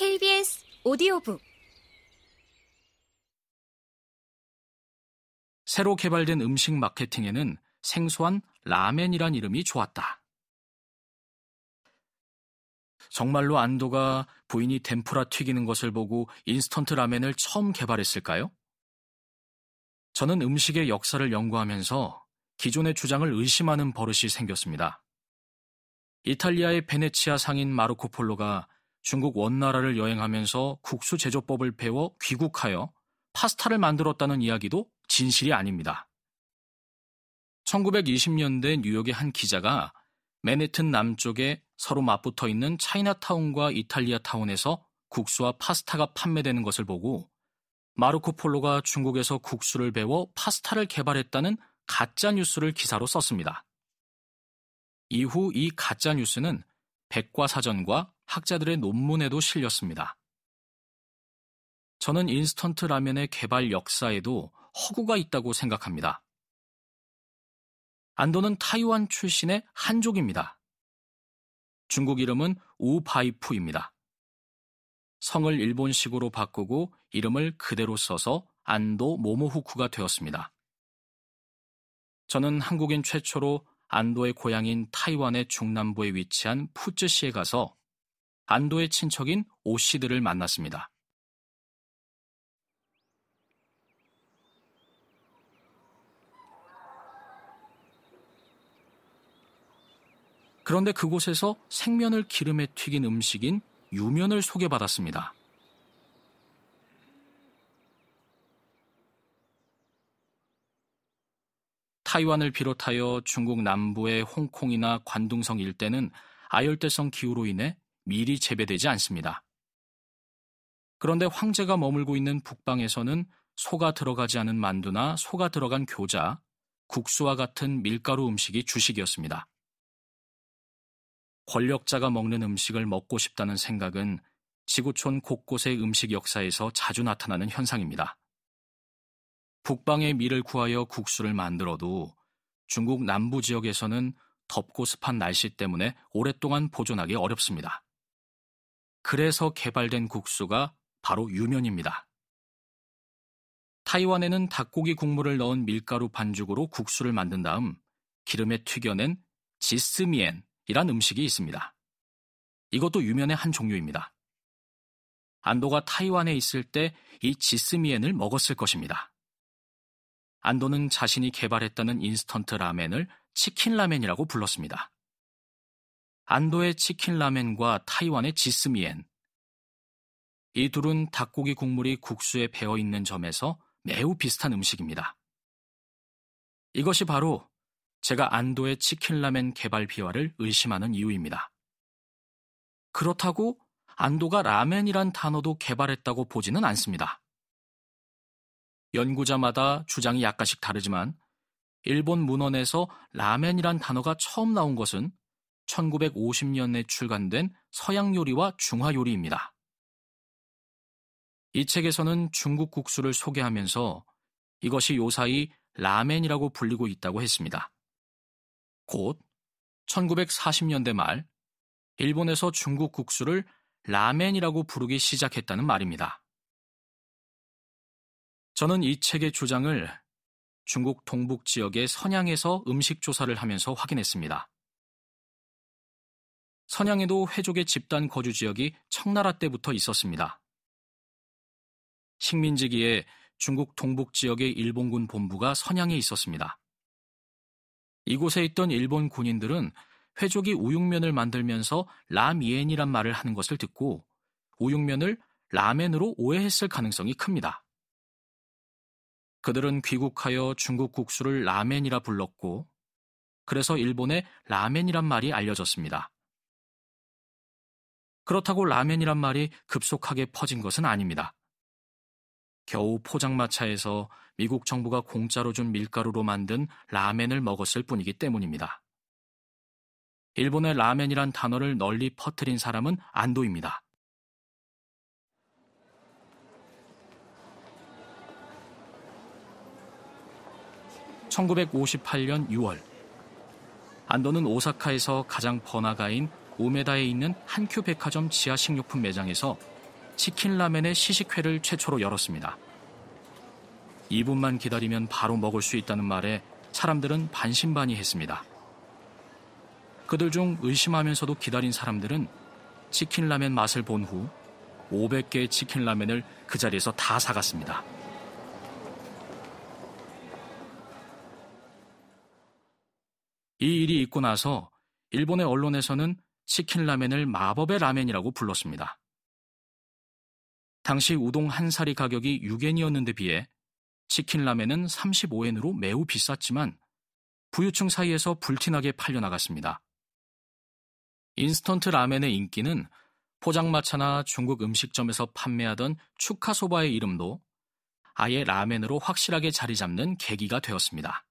KBS 오디오북 새로 개발된 음식 마케팅에는 생소한 라멘이란 이름이 좋았다. 정말로 안도가 부인이 덴푸라 튀기는 것을 보고 인스턴트 라멘을 처음 개발했을까요? 저는 음식의 역사를 연구하면서 기존의 주장을 의심하는 버릇이 생겼습니다. 이탈리아의 베네치아 상인 마르코 폴로가 중국 원나라를 여행하면서 국수 제조법을 배워 귀국하여 파스타를 만들었다는 이야기도 진실이 아닙니다. 1920년대 뉴욕의 한 기자가 맨해튼 남쪽에 서로 맞붙어 있는 차이나타운과 이탈리아 타운에서 국수와 파스타가 판매되는 것을 보고 마르코 폴로가 중국에서 국수를 배워 파스타를 개발했다는 가짜 뉴스를 기사로 썼습니다. 이후 이 가짜 뉴스는 백과사전과 학자들의 논문에도 실렸습니다. 저는 인스턴트 라면의 개발 역사에도 허구가 있다고 생각합니다. 안도는 타이완 출신의 한족입니다. 중국 이름은 우바이푸입니다. 성을 일본식으로 바꾸고 이름을 그대로 써서 안도 모모후쿠가 되었습니다. 저는 한국인 최초로 안도의 고향인 타이완의 중남부에 위치한 푸쯔시에 가서 안도의 친척인 오 씨들을 만났습니다. 그런데 그곳에서 생면을 기름에 튀긴 음식인 유면을 소개받았습니다. 타이완을 비롯하여 중국 남부의 홍콩이나 관둥성 일대는 아열대성 기후로 인해 미리 재배되지 않습니다. 그런데 황제가 머물고 있는 북방에서는 소가 들어가지 않은 만두나 소가 들어간 교자, 국수와 같은 밀가루 음식이 주식이었습니다. 권력자가 먹는 음식을 먹고 싶다는 생각은 지구촌 곳곳의 음식 역사에서 자주 나타나는 현상입니다. 북방의 밀을 구하여 국수를 만들어도 중국 남부 지역에서는 덥고 습한 날씨 때문에 오랫동안 보존하기 어렵습니다. 그래서 개발된 국수가 바로 유면입니다. 타이완에는 닭고기 국물을 넣은 밀가루 반죽으로 국수를 만든 다음 기름에 튀겨낸 지스미엔, 이란 음식이 있습니다. 이것도 유면의 한 종류입니다. 안도가 타이완에 있을 때 이 지스미엔을 먹었을 것입니다. 안도는 자신이 개발했다는 인스턴트 라멘을 치킨 라멘이라고 불렀습니다. 안도의 치킨 라멘과 타이완의 지스미엔. 이 둘은 닭고기 국물이 국수에 배어 있는 점에서 매우 비슷한 음식입니다. 이것이 바로 제가 안도의 치킨 라멘 개발 비화를 의심하는 이유입니다. 그렇다고 안도가 라멘이란 단어도 개발했다고 보지는 않습니다. 연구자마다 주장이 약간씩 다르지만 일본 문헌에서 라멘이란 단어가 처음 나온 것은 1950년에 출간된 서양 요리와 중화 요리입니다. 이 책에서는 중국 국수를 소개하면서 이것이 요사이 라멘이라고 불리고 있다고 했습니다. 곧 1940년대 말 일본에서 중국 국수를 라멘이라고 부르기 시작했다는 말입니다. 저는 이 책의 주장을 중국 동북 지역의 선양에서 음식 조사를 하면서 확인했습니다. 선양에도 회족의 집단 거주 지역이 청나라 때부터 있었습니다. 식민지기에 중국 동북 지역의 일본군 본부가 선양에 있었습니다. 이곳에 있던 일본 군인들은 회족이 우육면을 만들면서 라미엔이란 말을 하는 것을 듣고 우육면을 라멘으로 오해했을 가능성이 큽니다. 그들은 귀국하여 중국 국수를 라멘이라 불렀고 그래서 일본에 라멘이란 말이 알려졌습니다. 그렇다고 라멘이란 말이 급속하게 퍼진 것은 아닙니다. 겨우 포장마차에서 미국 정부가 공짜로 준 밀가루로 만든 라멘을 먹었을 뿐이기 때문입니다. 일본의 라멘이란 단어를 널리 퍼뜨린 사람은 안도입니다. (1958년 6월) 안도는 오사카에서 가장 번화가인 우메다에 있는 한큐 백화점 지하 식료품 매장에서 치킨 라멘의 시식회를 최초로 열었습니다. 2분만 기다리면 바로 먹을 수 있다는 말에 사람들은 반신반의했습니다. 그들 중 의심하면서도 기다린 사람들은 치킨 라멘 맛을 본 후 500개의 치킨 라멘을 그 자리에서 다 사갔습니다. 이 일이 있고 나서 일본의 언론에서는 치킨 라멘을 마법의 라멘이라고 불렀습니다. 당시 우동 한 사리 가격이 6엔이었는데 비해 치킨 라멘은 35엔으로 매우 비쌌지만 부유층 사이에서 불티나게 팔려나갔습니다. 인스턴트 라멘의 인기는 포장마차나 중국 음식점에서 판매하던 축하소바의 이름도 아예 라멘으로 확실하게 자리 잡는 계기가 되었습니다.